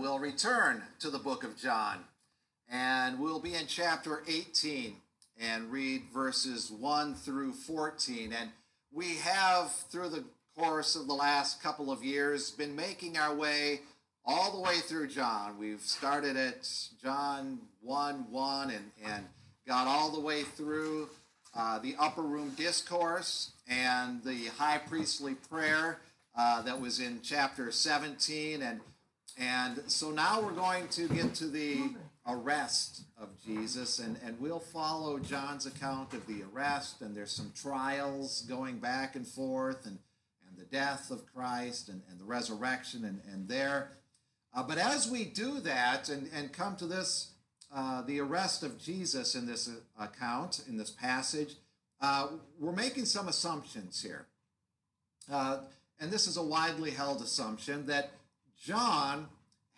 we'll return to the book of John and we'll be in chapter 18 and read verses 1 through 14. And we have, through the course of the last couple of years, been making our way all the way through John. We've started at John 1 1 and, and got all the way through uh, the upper room discourse and the high priestly prayer uh, that was in chapter 17. And, and so now we're going to get to the arrest of Jesus, and, and we'll follow John's account of the arrest, and there's some trials going back and forth, and, and the death of Christ, and, and the resurrection, and, and there. Uh, but as we do that and, and come to this, uh, the arrest of Jesus in this uh, account, in this passage, uh, we're making some assumptions here. Uh, and this is a widely held assumption that John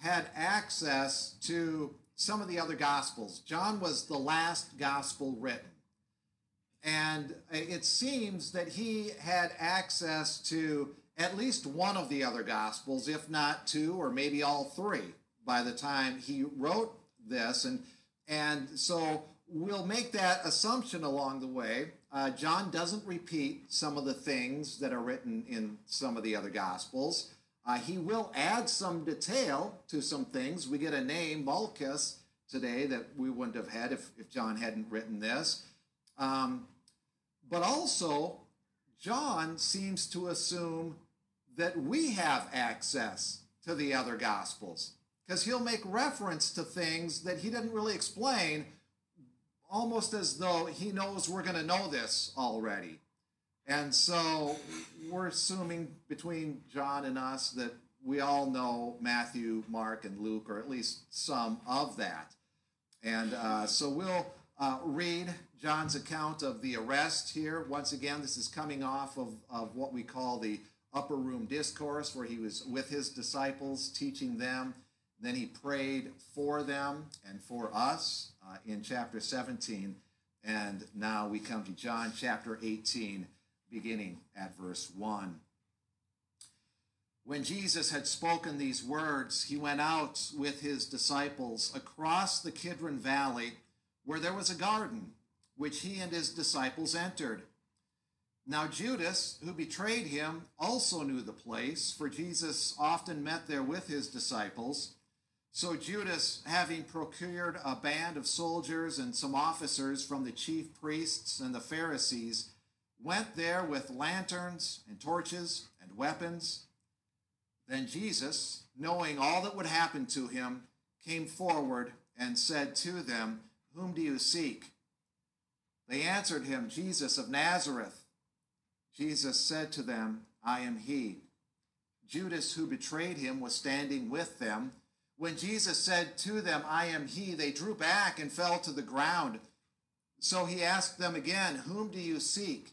had access to some of the other gospels. John was the last gospel written. And it seems that he had access to at least one of the other gospels, if not two or maybe all three, by the time he wrote this. And, and so we'll make that assumption along the way. Uh, John doesn't repeat some of the things that are written in some of the other gospels. Uh, he will add some detail to some things. We get a name, Malchus, today that we wouldn't have had if, if John hadn't written this. Um, but also, John seems to assume that we have access to the other gospels because he'll make reference to things that he didn't really explain, almost as though he knows we're going to know this already. And so we're assuming between John and us that we all know Matthew, Mark, and Luke, or at least some of that. And uh, so we'll uh, read John's account of the arrest here. Once again, this is coming off of, of what we call the upper room discourse, where he was with his disciples, teaching them. Then he prayed for them and for us uh, in chapter 17. And now we come to John chapter 18, beginning at verse 1. When Jesus had spoken these words, he went out with his disciples across the Kidron Valley, where there was a garden, which he and his disciples entered. Now, Judas, who betrayed him, also knew the place, for Jesus often met there with his disciples. So Judas, having procured a band of soldiers and some officers from the chief priests and the Pharisees, went there with lanterns and torches and weapons. Then Jesus, knowing all that would happen to him, came forward and said to them, Whom do you seek? They answered him, Jesus of Nazareth. Jesus said to them, I am he. Judas, who betrayed him, was standing with them. When Jesus said to them, I am he, they drew back and fell to the ground. So he asked them again, Whom do you seek?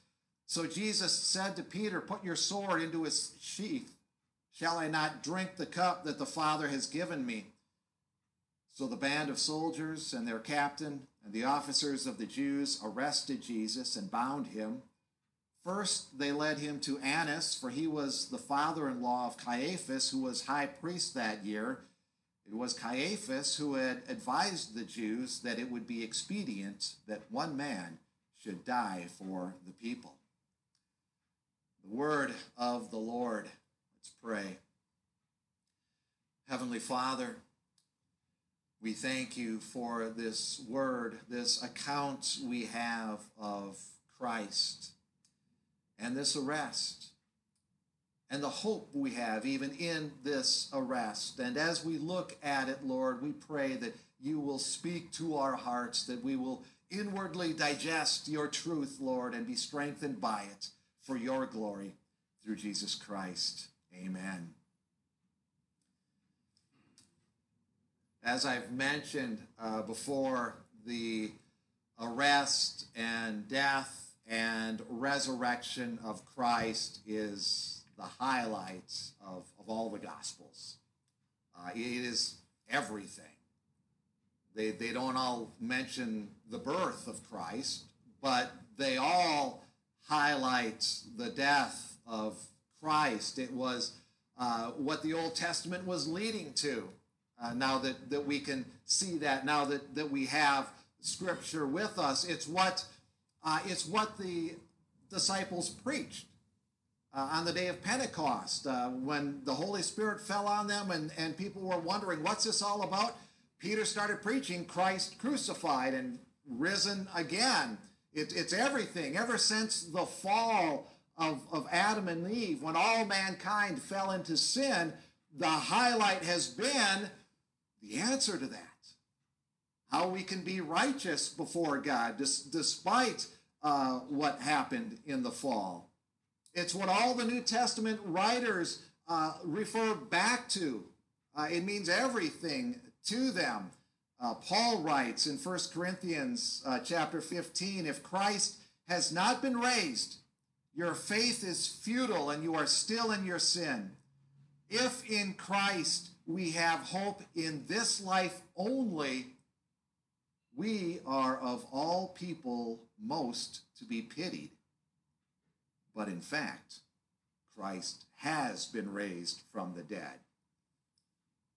So Jesus said to Peter, Put your sword into its sheath. Shall I not drink the cup that the Father has given me? So the band of soldiers and their captain and the officers of the Jews arrested Jesus and bound him. First, they led him to Annas, for he was the father in law of Caiaphas, who was high priest that year. It was Caiaphas who had advised the Jews that it would be expedient that one man should die for the people. The word of the Lord. Let's pray. Heavenly Father, we thank you for this word, this account we have of Christ and this arrest and the hope we have even in this arrest. And as we look at it, Lord, we pray that you will speak to our hearts, that we will inwardly digest your truth, Lord, and be strengthened by it for your glory through Jesus Christ. Amen. as I've mentioned uh, before, the arrest and death and resurrection of Christ is the highlight of, of all the Gospels. Uh, it is everything. They, they don't all mention the birth of Christ, but they all highlight the death of Christ. It was uh, what the Old Testament was leading to. Uh, now that, that we can see that, now that, that we have Scripture with us, it's what, uh, it's what the disciples preached. Uh, on the day of Pentecost, uh, when the Holy Spirit fell on them and, and people were wondering, what's this all about? Peter started preaching Christ crucified and risen again. It, it's everything. Ever since the fall of, of Adam and Eve, when all mankind fell into sin, the highlight has been the answer to that. How we can be righteous before God despite uh, what happened in the fall. It's what all the New Testament writers uh, refer back to. Uh, it means everything to them. Uh, Paul writes in 1 Corinthians uh, chapter 15 if Christ has not been raised, your faith is futile and you are still in your sin. If in Christ we have hope in this life only, we are of all people most to be pitied. But in fact, Christ has been raised from the dead.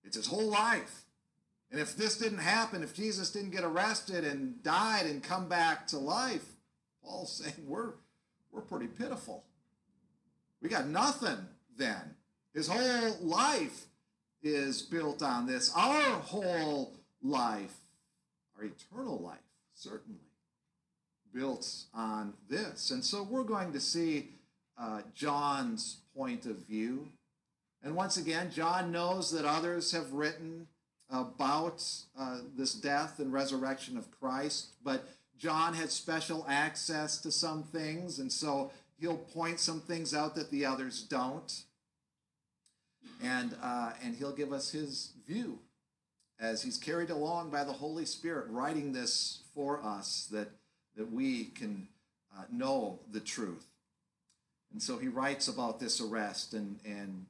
It's his whole life. And if this didn't happen, if Jesus didn't get arrested and died and come back to life, Paul's saying we're, we're pretty pitiful. We got nothing then. His whole life is built on this. Our whole life, our eternal life, certainly, built on this. And so we're going to see uh, John's point of view. And once again, John knows that others have written about uh, this death and resurrection of Christ, but John had special access to some things, and so he'll point some things out that the others don't and uh, and he'll give us his view as he's carried along by the Holy Spirit, writing this for us that that we can uh, know the truth. And so he writes about this arrest, and and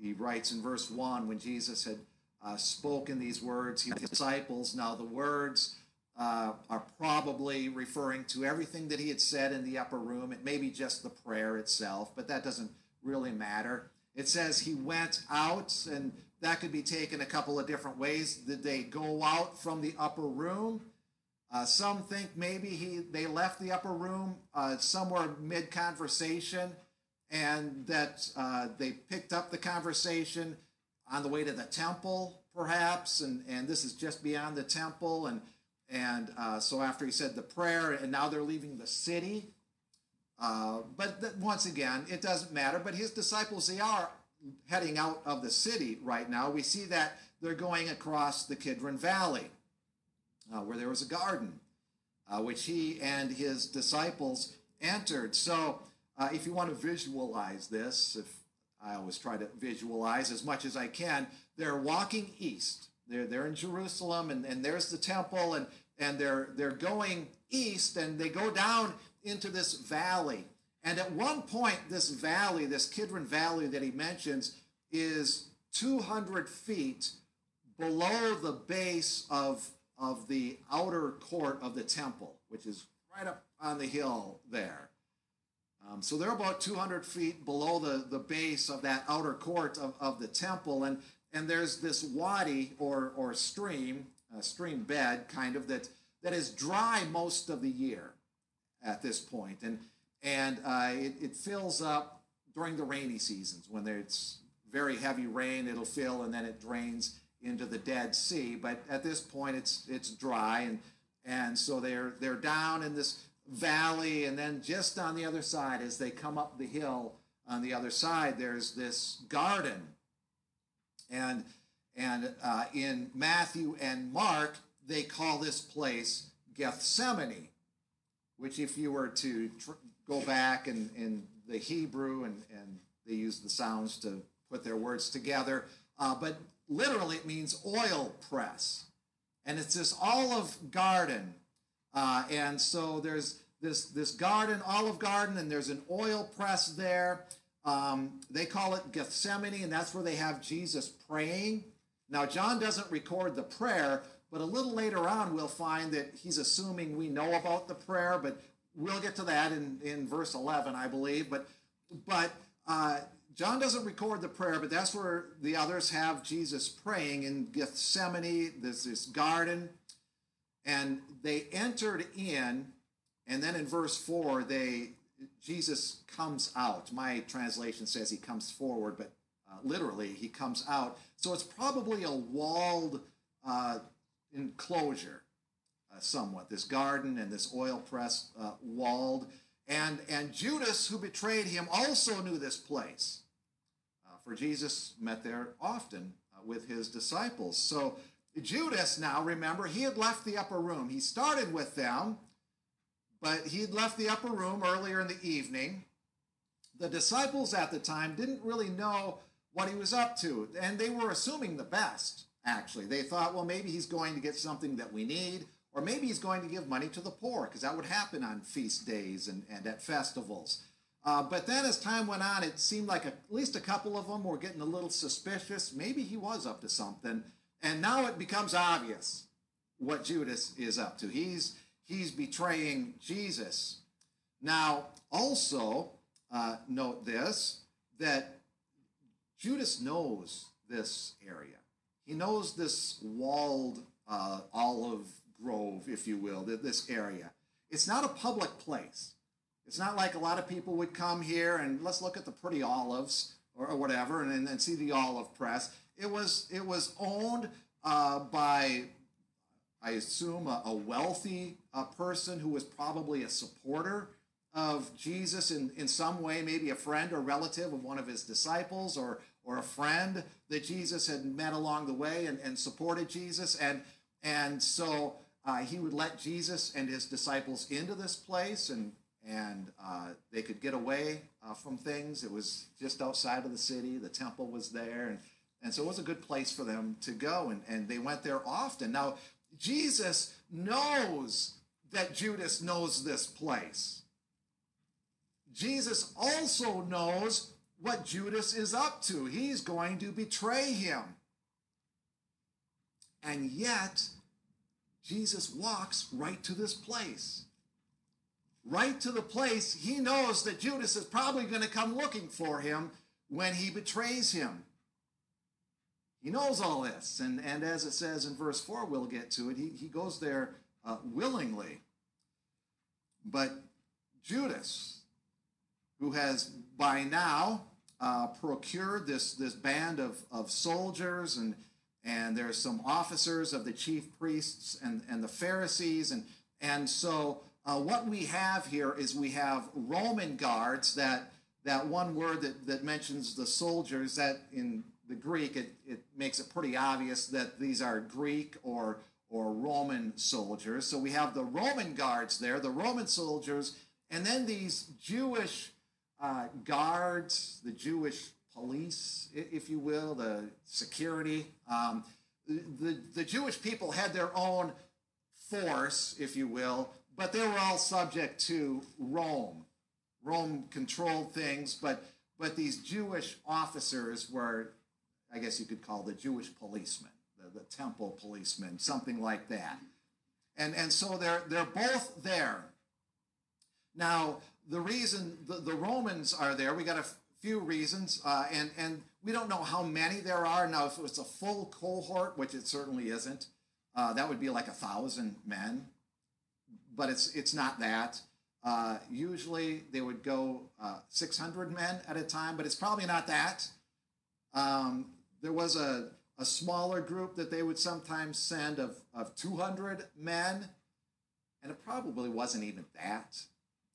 he writes in verse one when Jesus had uh, spoken these words, his disciples. Now the words. Uh, are probably referring to everything that he had said in the upper room. It may be just the prayer itself, but that doesn't really matter. It says he went out, and that could be taken a couple of different ways. Did they go out from the upper room? Uh, some think maybe he they left the upper room uh, somewhere mid conversation, and that uh, they picked up the conversation on the way to the temple, perhaps, and and this is just beyond the temple, and and uh, so after he said the prayer, and now they're leaving the city. Uh, but th- once again, it doesn't matter. But his disciples, they are heading out of the city right now. We see that they're going across the Kidron Valley, uh, where there was a garden, uh, which he and his disciples entered. So, uh, if you want to visualize this, if I always try to visualize as much as I can, they're walking east. They're, they're in Jerusalem, and, and there's the temple, and, and they're, they're going east, and they go down into this valley. And at one point, this valley, this Kidron Valley that he mentions, is 200 feet below the base of, of the outer court of the temple, which is right up on the hill there. Um, so they're about 200 feet below the, the base of that outer court of, of the temple. And, and there's this wadi or, or stream, stream bed kind of, that, that is dry most of the year at this point. And, and uh, it, it fills up during the rainy seasons when there's very heavy rain, it'll fill and then it drains into the Dead Sea. But at this point, it's, it's dry. And, and so they're, they're down in this valley. And then just on the other side, as they come up the hill on the other side, there's this garden. And, and uh, in Matthew and Mark, they call this place Gethsemane which if you were to tr- go back in, in the Hebrew and, and they use the sounds to put their words together, uh, but literally it means oil press. And it's this olive garden. Uh, and so there's this, this garden, olive garden, and there's an oil press there. Um, they call it Gethsemane, and that's where they have Jesus praying. Now, John doesn't record the prayer, but a little later on, we'll find that he's assuming we know about the prayer, but we'll get to that in, in verse 11, I believe. But, but uh, John doesn't record the prayer, but that's where the others have Jesus praying in Gethsemane. There's this garden, and they entered in, and then in verse 4, they Jesus comes out. My translation says he comes forward, but uh, literally he comes out. So it's probably a walled uh, enclosure, uh, somewhat. This garden and this oil press uh, walled. And, and Judas, who betrayed him, also knew this place. Uh, for Jesus met there often uh, with his disciples. So Judas, now remember, he had left the upper room. He started with them, but he had left the upper room earlier in the evening. The disciples at the time didn't really know what he was up to, and they were assuming the best actually. They thought, well, maybe he's going to get something that we need, or maybe he's going to give money to the poor, because that would happen on feast days and, and at festivals. Uh, but then as time went on, it seemed like a, at least a couple of them were getting a little suspicious. Maybe he was up to something. And now it becomes obvious what Judas is up to. He's, he's betraying Jesus. Now, also, uh, note this that Judas knows this area. He knows this walled uh, olive grove, if you will, this area. It's not a public place. It's not like a lot of people would come here and let's look at the pretty olives or, or whatever and, and see the olive press. It was, it was owned uh, by, I assume, a, a wealthy uh, person who was probably a supporter of Jesus in, in some way, maybe a friend or relative of one of his disciples or, or a friend that Jesus had met along the way and, and supported Jesus. And, and so uh, he would let Jesus and his disciples into this place and, and uh, they could get away uh, from things. It was just outside of the city, the temple was there. And, and so it was a good place for them to go. And, and they went there often. Now, Jesus knows that Judas knows this place. Jesus also knows what Judas is up to. He's going to betray him. And yet, Jesus walks right to this place. Right to the place he knows that Judas is probably going to come looking for him when he betrays him. He knows all this. And, and as it says in verse 4, we'll get to it, he, he goes there uh, willingly. But Judas, who has by now uh, procured this, this band of, of soldiers, and, and there's some officers of the chief priests and, and the Pharisees. And, and so uh, what we have here is we have Roman guards, that, that one word that, that mentions the soldiers, that in the Greek, it, it makes it pretty obvious that these are Greek or, or Roman soldiers. So we have the Roman guards there, the Roman soldiers, and then these Jewish uh, guards, the Jewish police, if you will, the security. Um, the, the Jewish people had their own force, if you will, but they were all subject to Rome. Rome controlled things, but, but these Jewish officers were, I guess you could call the Jewish policemen, the, the temple policemen, something like that. And, and so they're, they're both there. Now, the reason the, the Romans are there, we got a few reasons, uh, and, and we don't know how many there are. Now, if it was a full cohort, which it certainly isn't, uh, that would be like a thousand men, but it's, it's not that. Uh, usually they would go uh, 600 men at a time, but it's probably not that. Um, there was a, a smaller group that they would sometimes send of, of 200 men, and it probably wasn't even that.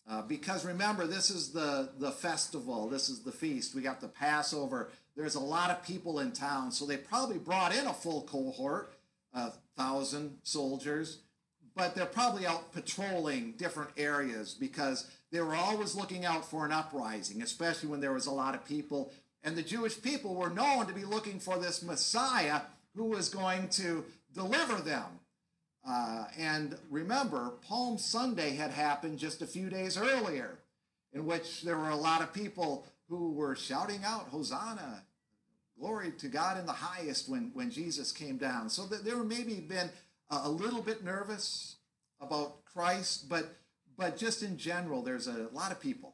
Uh, because remember, this is the, the festival, this is the feast. We got the Passover. There's a lot of people in town, so they probably brought in a full cohort, a thousand soldiers, but they're probably out patrolling different areas because they were always looking out for an uprising, especially when there was a lot of people. And the Jewish people were known to be looking for this Messiah who was going to deliver them. Uh, and remember, Palm Sunday had happened just a few days earlier, in which there were a lot of people who were shouting out, Hosanna, glory to God in the highest when, when Jesus came down. So that there maybe been a, a little bit nervous about Christ, but, but just in general, there's a lot of people.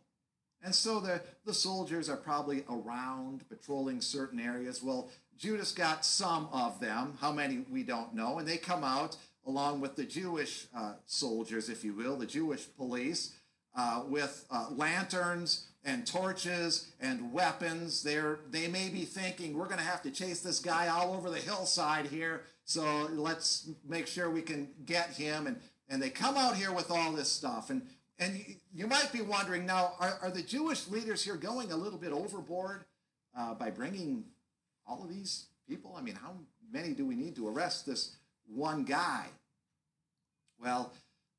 And so the, the soldiers are probably around patrolling certain areas. Well, Judas got some of them. How many, we don't know. And they come out along with the Jewish uh, soldiers, if you will, the Jewish police, uh, with uh, lanterns and torches and weapons. They're, they may be thinking, we're going to have to chase this guy all over the hillside here, so let's make sure we can get him. And, and they come out here with all this stuff. And, and you might be wondering now, are, are the Jewish leaders here going a little bit overboard uh, by bringing all of these people? I mean, how many do we need to arrest this one guy? Well,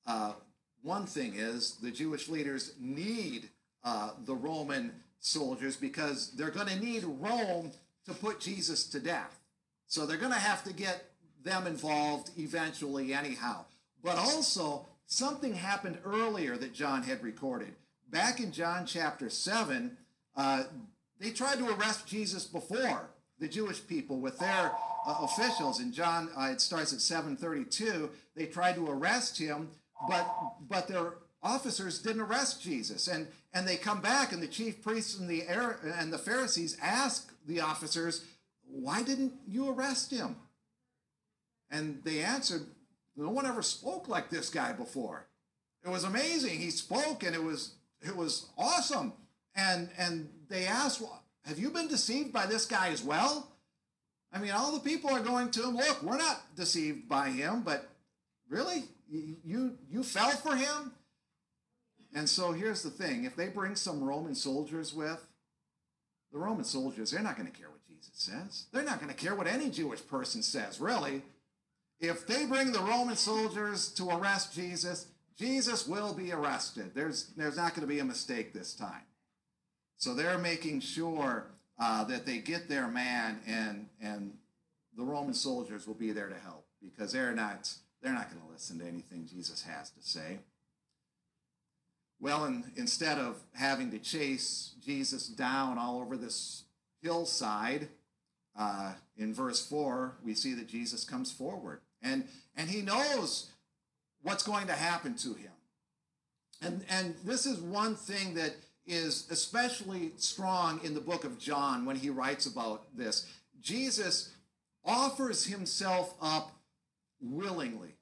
uh, one thing is the Jewish leaders need uh, the Roman soldiers because they're going to need Rome to put Jesus to death. So they're going to have to get them involved eventually, anyhow. But also, something happened earlier that John had recorded. Back in John chapter 7, uh, they tried to arrest Jesus before the Jewish people with their uh, officials. In John, uh, it starts at 732. They tried to arrest him, but but their officers didn't arrest Jesus. And and they come back, and the chief priests and the and the Pharisees ask the officers, "Why didn't you arrest him?" And they answered, "No one ever spoke like this guy before. It was amazing. He spoke, and it was it was awesome." And and they asked, well, "Have you been deceived by this guy as well?" I mean, all the people are going to him. Look, we're not deceived by him, but really, you you fell for him. And so here's the thing: if they bring some Roman soldiers with, the Roman soldiers, they're not going to care what Jesus says. They're not going to care what any Jewish person says, really. If they bring the Roman soldiers to arrest Jesus, Jesus will be arrested. There's there's not going to be a mistake this time. So they're making sure uh, that they get their man, and and the Roman soldiers will be there to help because they're not they're not going to listen to anything Jesus has to say. Well, and instead of having to chase Jesus down all over this hillside, uh, in verse 4, we see that Jesus comes forward. And, and he knows what's going to happen to him. And, and this is one thing that is especially strong in the book of John when he writes about this. Jesus offers himself up willingly.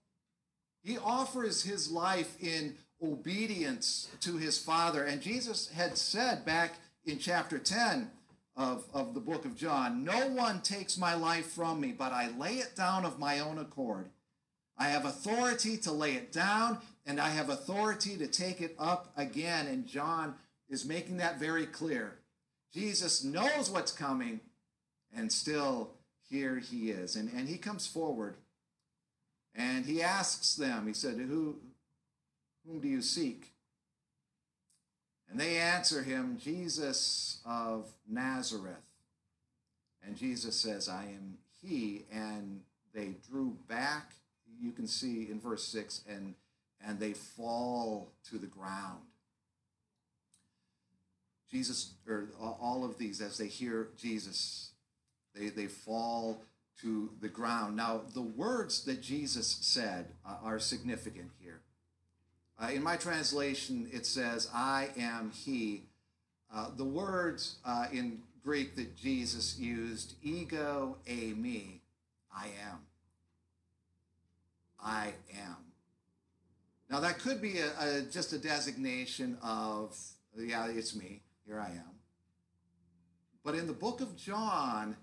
He offers his life in obedience to his Father. And Jesus had said back in chapter 10 of, of the book of John No one takes my life from me, but I lay it down of my own accord. I have authority to lay it down, and I have authority to take it up again. And John is making that very clear. Jesus knows what's coming, and still here he is. And, and he comes forward and he asks them, he said, Who, Whom do you seek? And they answer him, Jesus of Nazareth. And Jesus says, I am he. And they drew back, you can see in verse 6, and, and they fall to the ground. Jesus, or all of these, as they hear Jesus, they, they fall to the ground. Now, the words that Jesus said are significant here. Uh, in my translation, it says, I am He. Uh, the words uh, in Greek that Jesus used, ego, eimi, I am. I am. Now, that could be a, a, just a designation of, yeah, it's me. Here I am. But in the book of John,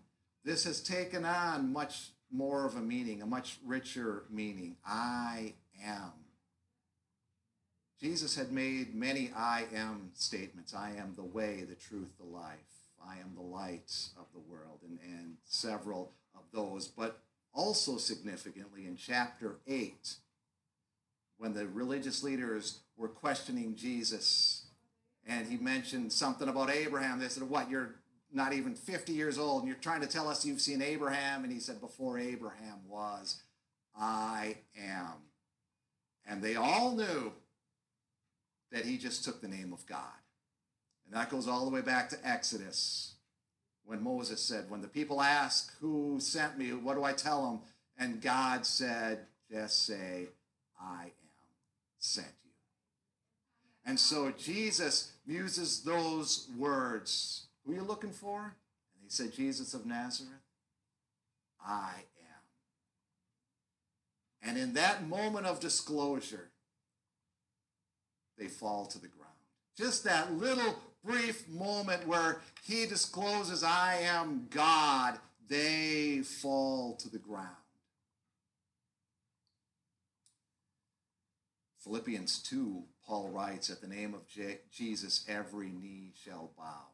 this has taken on much more of a meaning, a much richer meaning. I am. Jesus had made many I am statements. I am the way, the truth, the life. I am the light of the world, and, and several of those. But also significantly in chapter 8, when the religious leaders were questioning Jesus and he mentioned something about Abraham. They said, What, you're not even 50 years old, and you're trying to tell us you've seen Abraham. And he said, Before Abraham was, I am. And they all knew that he just took the name of God. And that goes all the way back to Exodus when Moses said, When the people ask, Who sent me? What do I tell them? And God said, Just say, I am sent you. And so Jesus uses those words. Who are you looking for? And he said, Jesus of Nazareth, I am. And in that moment of disclosure, they fall to the ground. Just that little brief moment where he discloses, I am God, they fall to the ground. Philippians 2, Paul writes, At the name of Je- Jesus, every knee shall bow.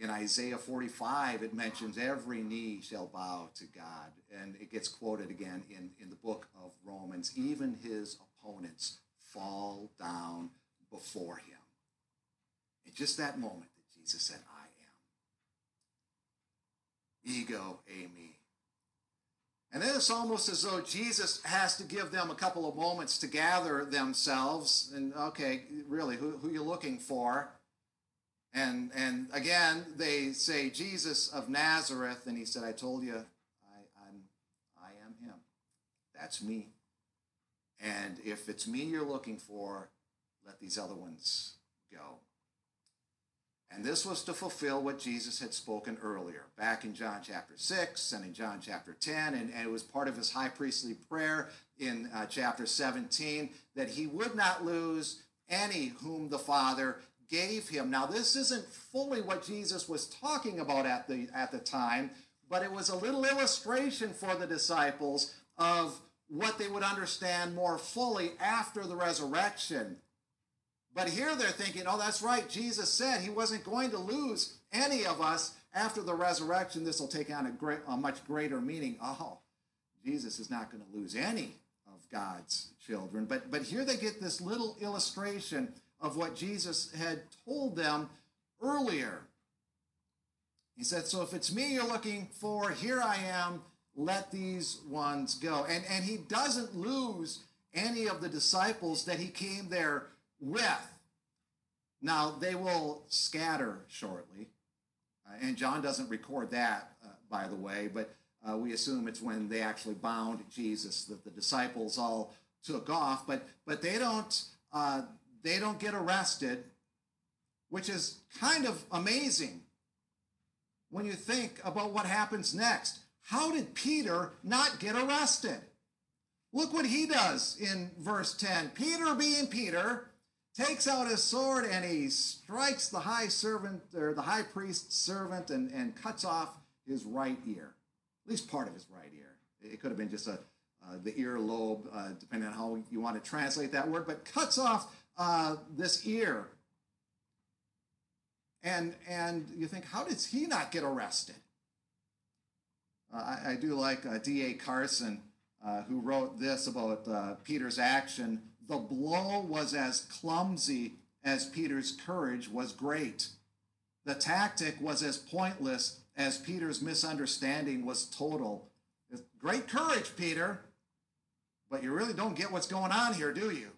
In Isaiah 45, it mentions every knee shall bow to God. And it gets quoted again in, in the book of Romans. Even his opponents fall down before him. And just that moment that Jesus said, I am. Ego, eimi. And then it's almost as though Jesus has to give them a couple of moments to gather themselves. And okay, really, who, who are you looking for? And and again, they say Jesus of Nazareth, and he said, "I told you, I, I'm, I am him. That's me. And if it's me you're looking for, let these other ones go." And this was to fulfill what Jesus had spoken earlier, back in John chapter 6 and in John chapter 10. And, and it was part of his high priestly prayer in uh, chapter 17 that he would not lose any whom the Father gave him. Now, this isn't fully what Jesus was talking about at the, at the time, but it was a little illustration for the disciples of what they would understand more fully after the resurrection. But here they're thinking, oh, that's right. Jesus said he wasn't going to lose any of us after the resurrection. This will take on a, great, a much greater meaning. Oh, Jesus is not going to lose any of God's children. But, but here they get this little illustration of what Jesus had told them earlier. He said, So if it's me you're looking for, here I am, let these ones go. And, and he doesn't lose any of the disciples that he came there with. Now, they will scatter shortly. Uh, and John doesn't record that, uh, by the way, but uh, we assume it's when they actually bound Jesus that the disciples all took off. But, but they, don't, uh, they don't get arrested, which is kind of amazing when you think about what happens next. How did Peter not get arrested? Look what he does in verse 10. Peter, being Peter, takes out his sword and he strikes the high servant or the high priest's servant and, and cuts off his right ear, at least part of his right ear. It could have been just a uh, the ear lobe, uh, depending on how you want to translate that word, but cuts off uh, this ear. And and you think, how does he not get arrested? Uh, I, I, do like uh, D.A. Carson, uh, who wrote this about Peter's action the blow was as clumsy as Peter's courage was great. The tactic was as pointless as Peter's misunderstanding was total. Great courage, Peter, but you really don't get what's going on here, do you?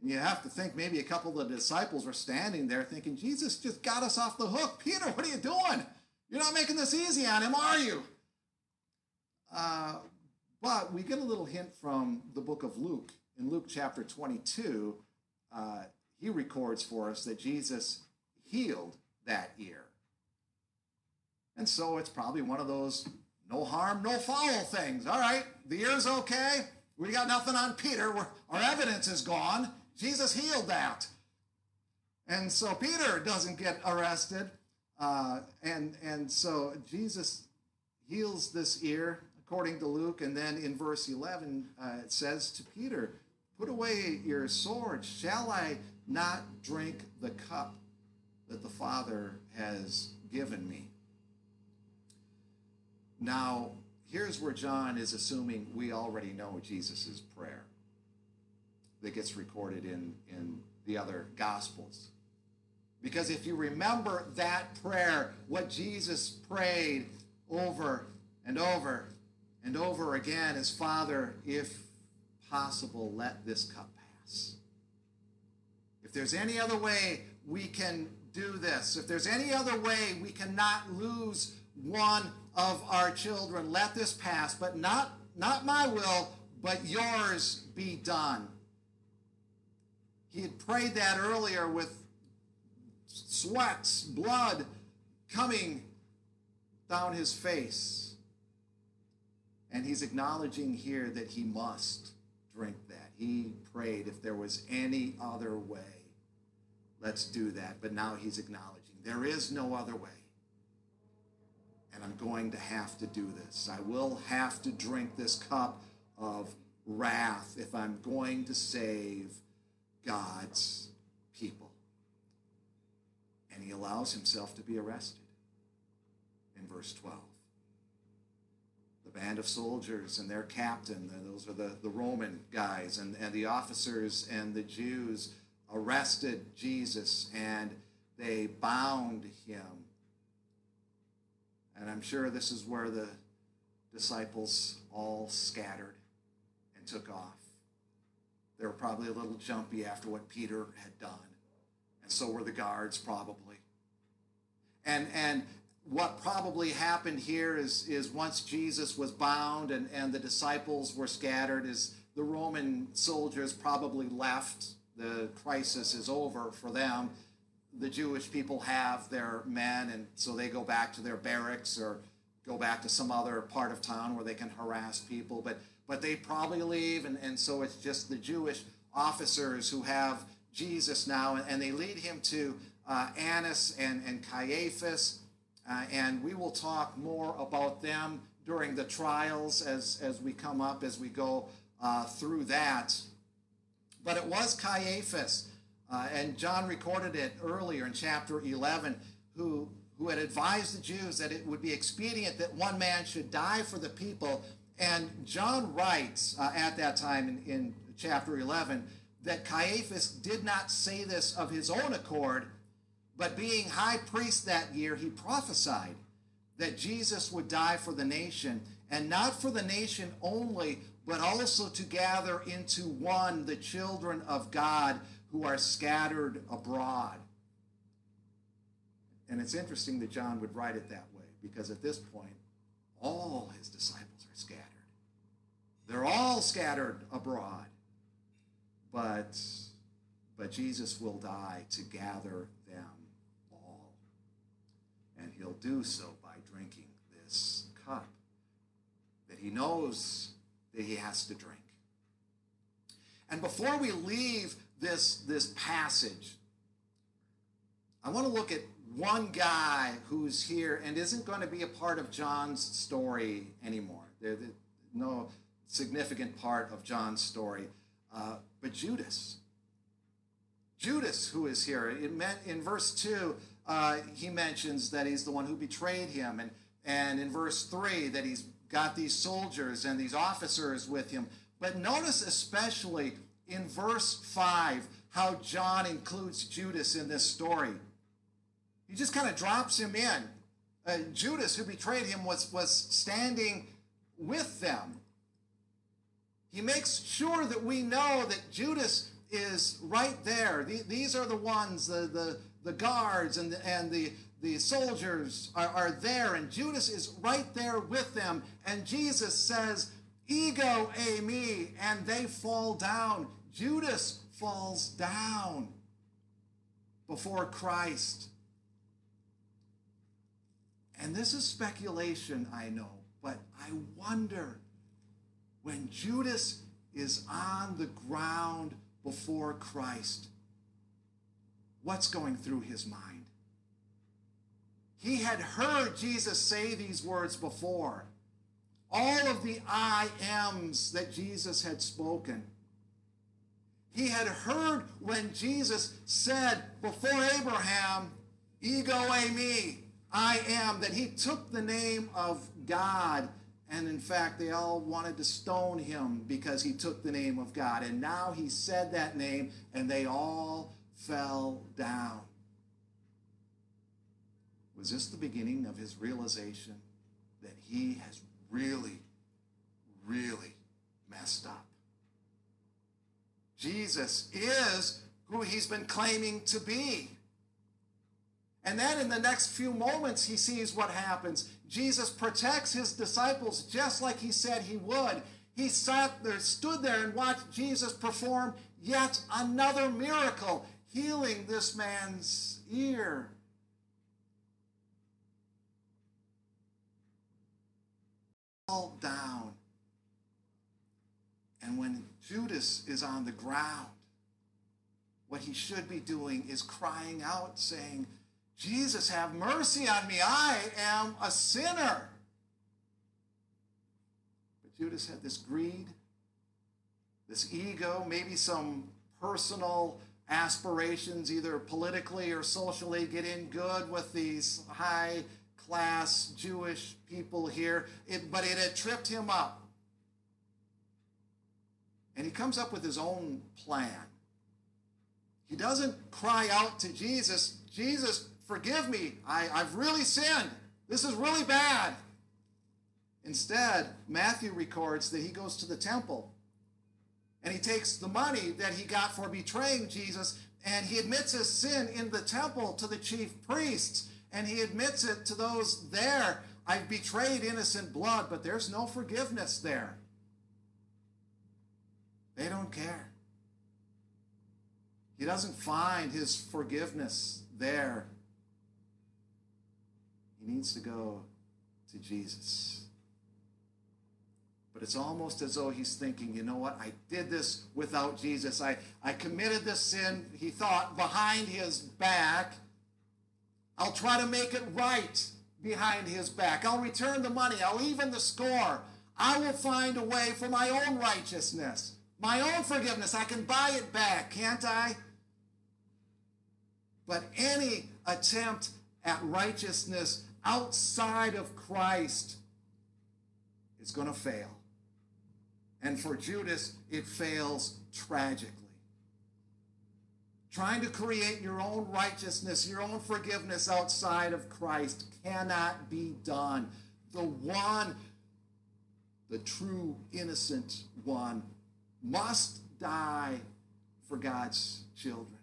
And you have to think maybe a couple of the disciples were standing there thinking, Jesus just got us off the hook. Peter, what are you doing? You're not making this easy on him, are you? Uh, but we get a little hint from the book of Luke in Luke chapter 22, uh, he records for us that Jesus healed that ear. And so it's probably one of those no harm, no foul things. All right, the ear's okay. We got nothing on Peter. We're, our evidence is gone. Jesus healed that. And so Peter doesn't get arrested. Uh, and, and so Jesus heals this ear according to Luke. And then in verse 11, uh, it says to Peter, Put away your sword. Shall I not drink the cup that the Father has given me? Now, here's where John is assuming we already know Jesus' prayer that gets recorded in, in the other Gospels. Because if you remember that prayer, what Jesus prayed over and over and over again is Father, if possible, let this cup pass. If there's any other way we can do this, if there's any other way we cannot lose one of our children, let this pass, but not, not my will, but yours be done. He had prayed that earlier with sweats, blood coming down his face. And he's acknowledging here that he must drink that. He prayed if there was any other way, let's do that. But now he's acknowledging there is no other way. And I'm going to have to do this. I will have to drink this cup of wrath if I'm going to save God's people. He allows himself to be arrested in verse 12. The band of soldiers and their captain, those are the, the Roman guys, and, and the officers and the Jews arrested Jesus and they bound him. And I'm sure this is where the disciples all scattered and took off. They were probably a little jumpy after what Peter had done. And so were the guards, probably. And, and what probably happened here is, is once Jesus was bound and, and the disciples were scattered, is the Roman soldiers probably left. The crisis is over for them. The Jewish people have their men, and so they go back to their barracks or go back to some other part of town where they can harass people. But but they probably leave, and, and so it's just the Jewish officers who have Jesus now, and they lead him to uh, Annas and, and Caiaphas, uh, and we will talk more about them during the trials as, as we come up, as we go uh, through that. But it was Caiaphas, uh, and John recorded it earlier in chapter 11, who, who had advised the Jews that it would be expedient that one man should die for the people and John writes uh, at that time in, in chapter 11 that Caiaphas did not say this of his own accord, but being high priest that year, he prophesied that Jesus would die for the nation, and not for the nation only, but also to gather into one the children of God who are scattered abroad. And it's interesting that John would write it that way, because at this point, all his disciples are scattered. they're all scattered abroad. But, but Jesus will die to gather them all. And he'll do so by drinking this cup that he knows that he has to drink. And before we leave this, this passage, I want to look at one guy who's here and isn't going to be a part of John's story anymore. There, no, significant part of John's story. Uh, but Judas, Judas, who is here, it meant in verse 2, uh, he mentions that he's the one who betrayed him. And, and in verse 3, that he's got these soldiers and these officers with him. But notice especially in verse 5 how John includes Judas in this story. He just kind of drops him in. Uh, Judas, who betrayed him, was, was standing with them. He makes sure that we know that Judas is right there. These are the ones, the, the, the guards and the, and the, the soldiers are, are there, and Judas is right there with them. And Jesus says, Ego eimi, and they fall down. Judas falls down before Christ. And this is speculation, I know, but I wonder when Judas is on the ground before Christ, what's going through his mind? He had heard Jesus say these words before. All of the I ams that Jesus had spoken. He had heard when Jesus said before Abraham, Ego eimi, I am, that he took the name of God and in fact, they all wanted to stone him because he took the name of God. And now he said that name, and they all fell down. Was this the beginning of his realization that he has really, really messed up? Jesus is who he's been claiming to be. And then in the next few moments, he sees what happens. Jesus protects his disciples just like he said he would. He sat there, stood there, and watched Jesus perform yet another miracle, healing this man's ear. Down. And when Judas is on the ground, what he should be doing is crying out, saying, Jesus, have mercy on me. I am a sinner. But Judas had this greed, this ego, maybe some personal aspirations, either politically or socially, get in good with these high class Jewish people here. It, but it had tripped him up. And he comes up with his own plan. He doesn't cry out to Jesus, Jesus, forgive me. I, I've really sinned. This is really bad. Instead, Matthew records that he goes to the temple and he takes the money that he got for betraying Jesus and he admits his sin in the temple to the chief priests and he admits it to those there. I've betrayed innocent blood, but there's no forgiveness there. They don't care. He doesn't find his forgiveness there. He needs to go to Jesus. But it's almost as though he's thinking, you know what? I did this without Jesus. I, I committed this sin, he thought, behind his back. I'll try to make it right behind his back. I'll return the money. I'll even the score. I will find a way for my own righteousness, my own forgiveness. I can buy it back, can't I? But any attempt at righteousness outside of Christ is going to fail. And for Judas, it fails tragically. Trying to create your own righteousness, your own forgiveness outside of Christ cannot be done. The one, the true innocent one, must die for God's children.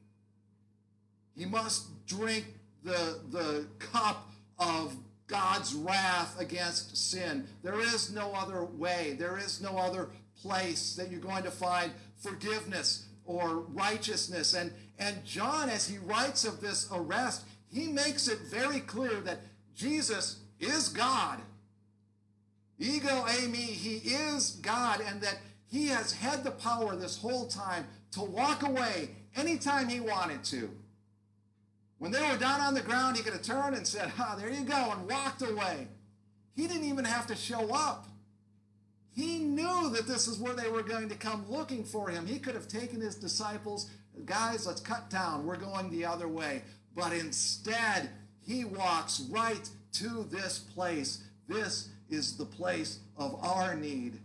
He must drink the, the cup of God's wrath against sin. There is no other way. There is no other place that you're going to find forgiveness or righteousness. And, and John, as he writes of this arrest, he makes it very clear that Jesus is God. Ego eimi, he is God, and that he has had the power this whole time to walk away anytime he wanted to. When they were down on the ground, he could have turned and said, Ah, there you go, and walked away. He didn't even have to show up. He knew that this is where they were going to come looking for him. He could have taken his disciples, guys, let's cut down. We're going the other way. But instead, he walks right to this place. This is the place of our need.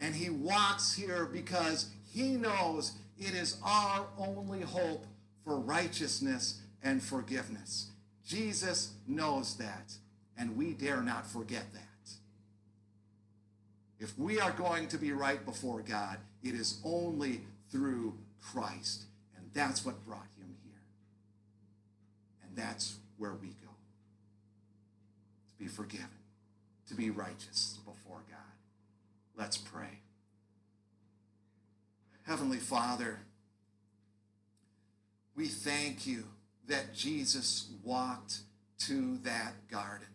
And he walks here because he knows it is our only hope for righteousness and forgiveness. Jesus knows that, and we dare not forget that. If we are going to be right before God, it is only through Christ. And that's what brought him here. And that's where we go to be forgiven, to be righteous before God. Let's pray. Heavenly Father, we thank you that Jesus walked to that garden,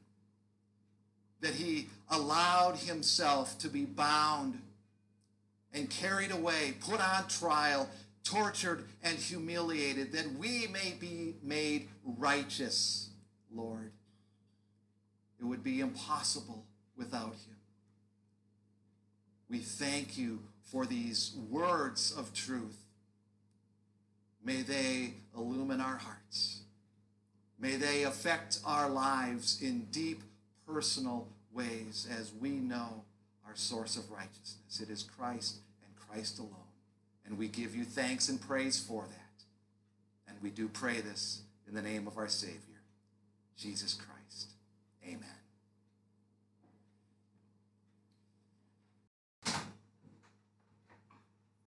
that he allowed himself to be bound and carried away, put on trial, tortured, and humiliated, that we may be made righteous, Lord. It would be impossible without him. We thank you for these words of truth May they illumine our hearts. May they affect our lives in deep personal ways as we know our source of righteousness. It is Christ and Christ alone. And we give you thanks and praise for that. And we do pray this in the name of our Savior. Jesus Christ.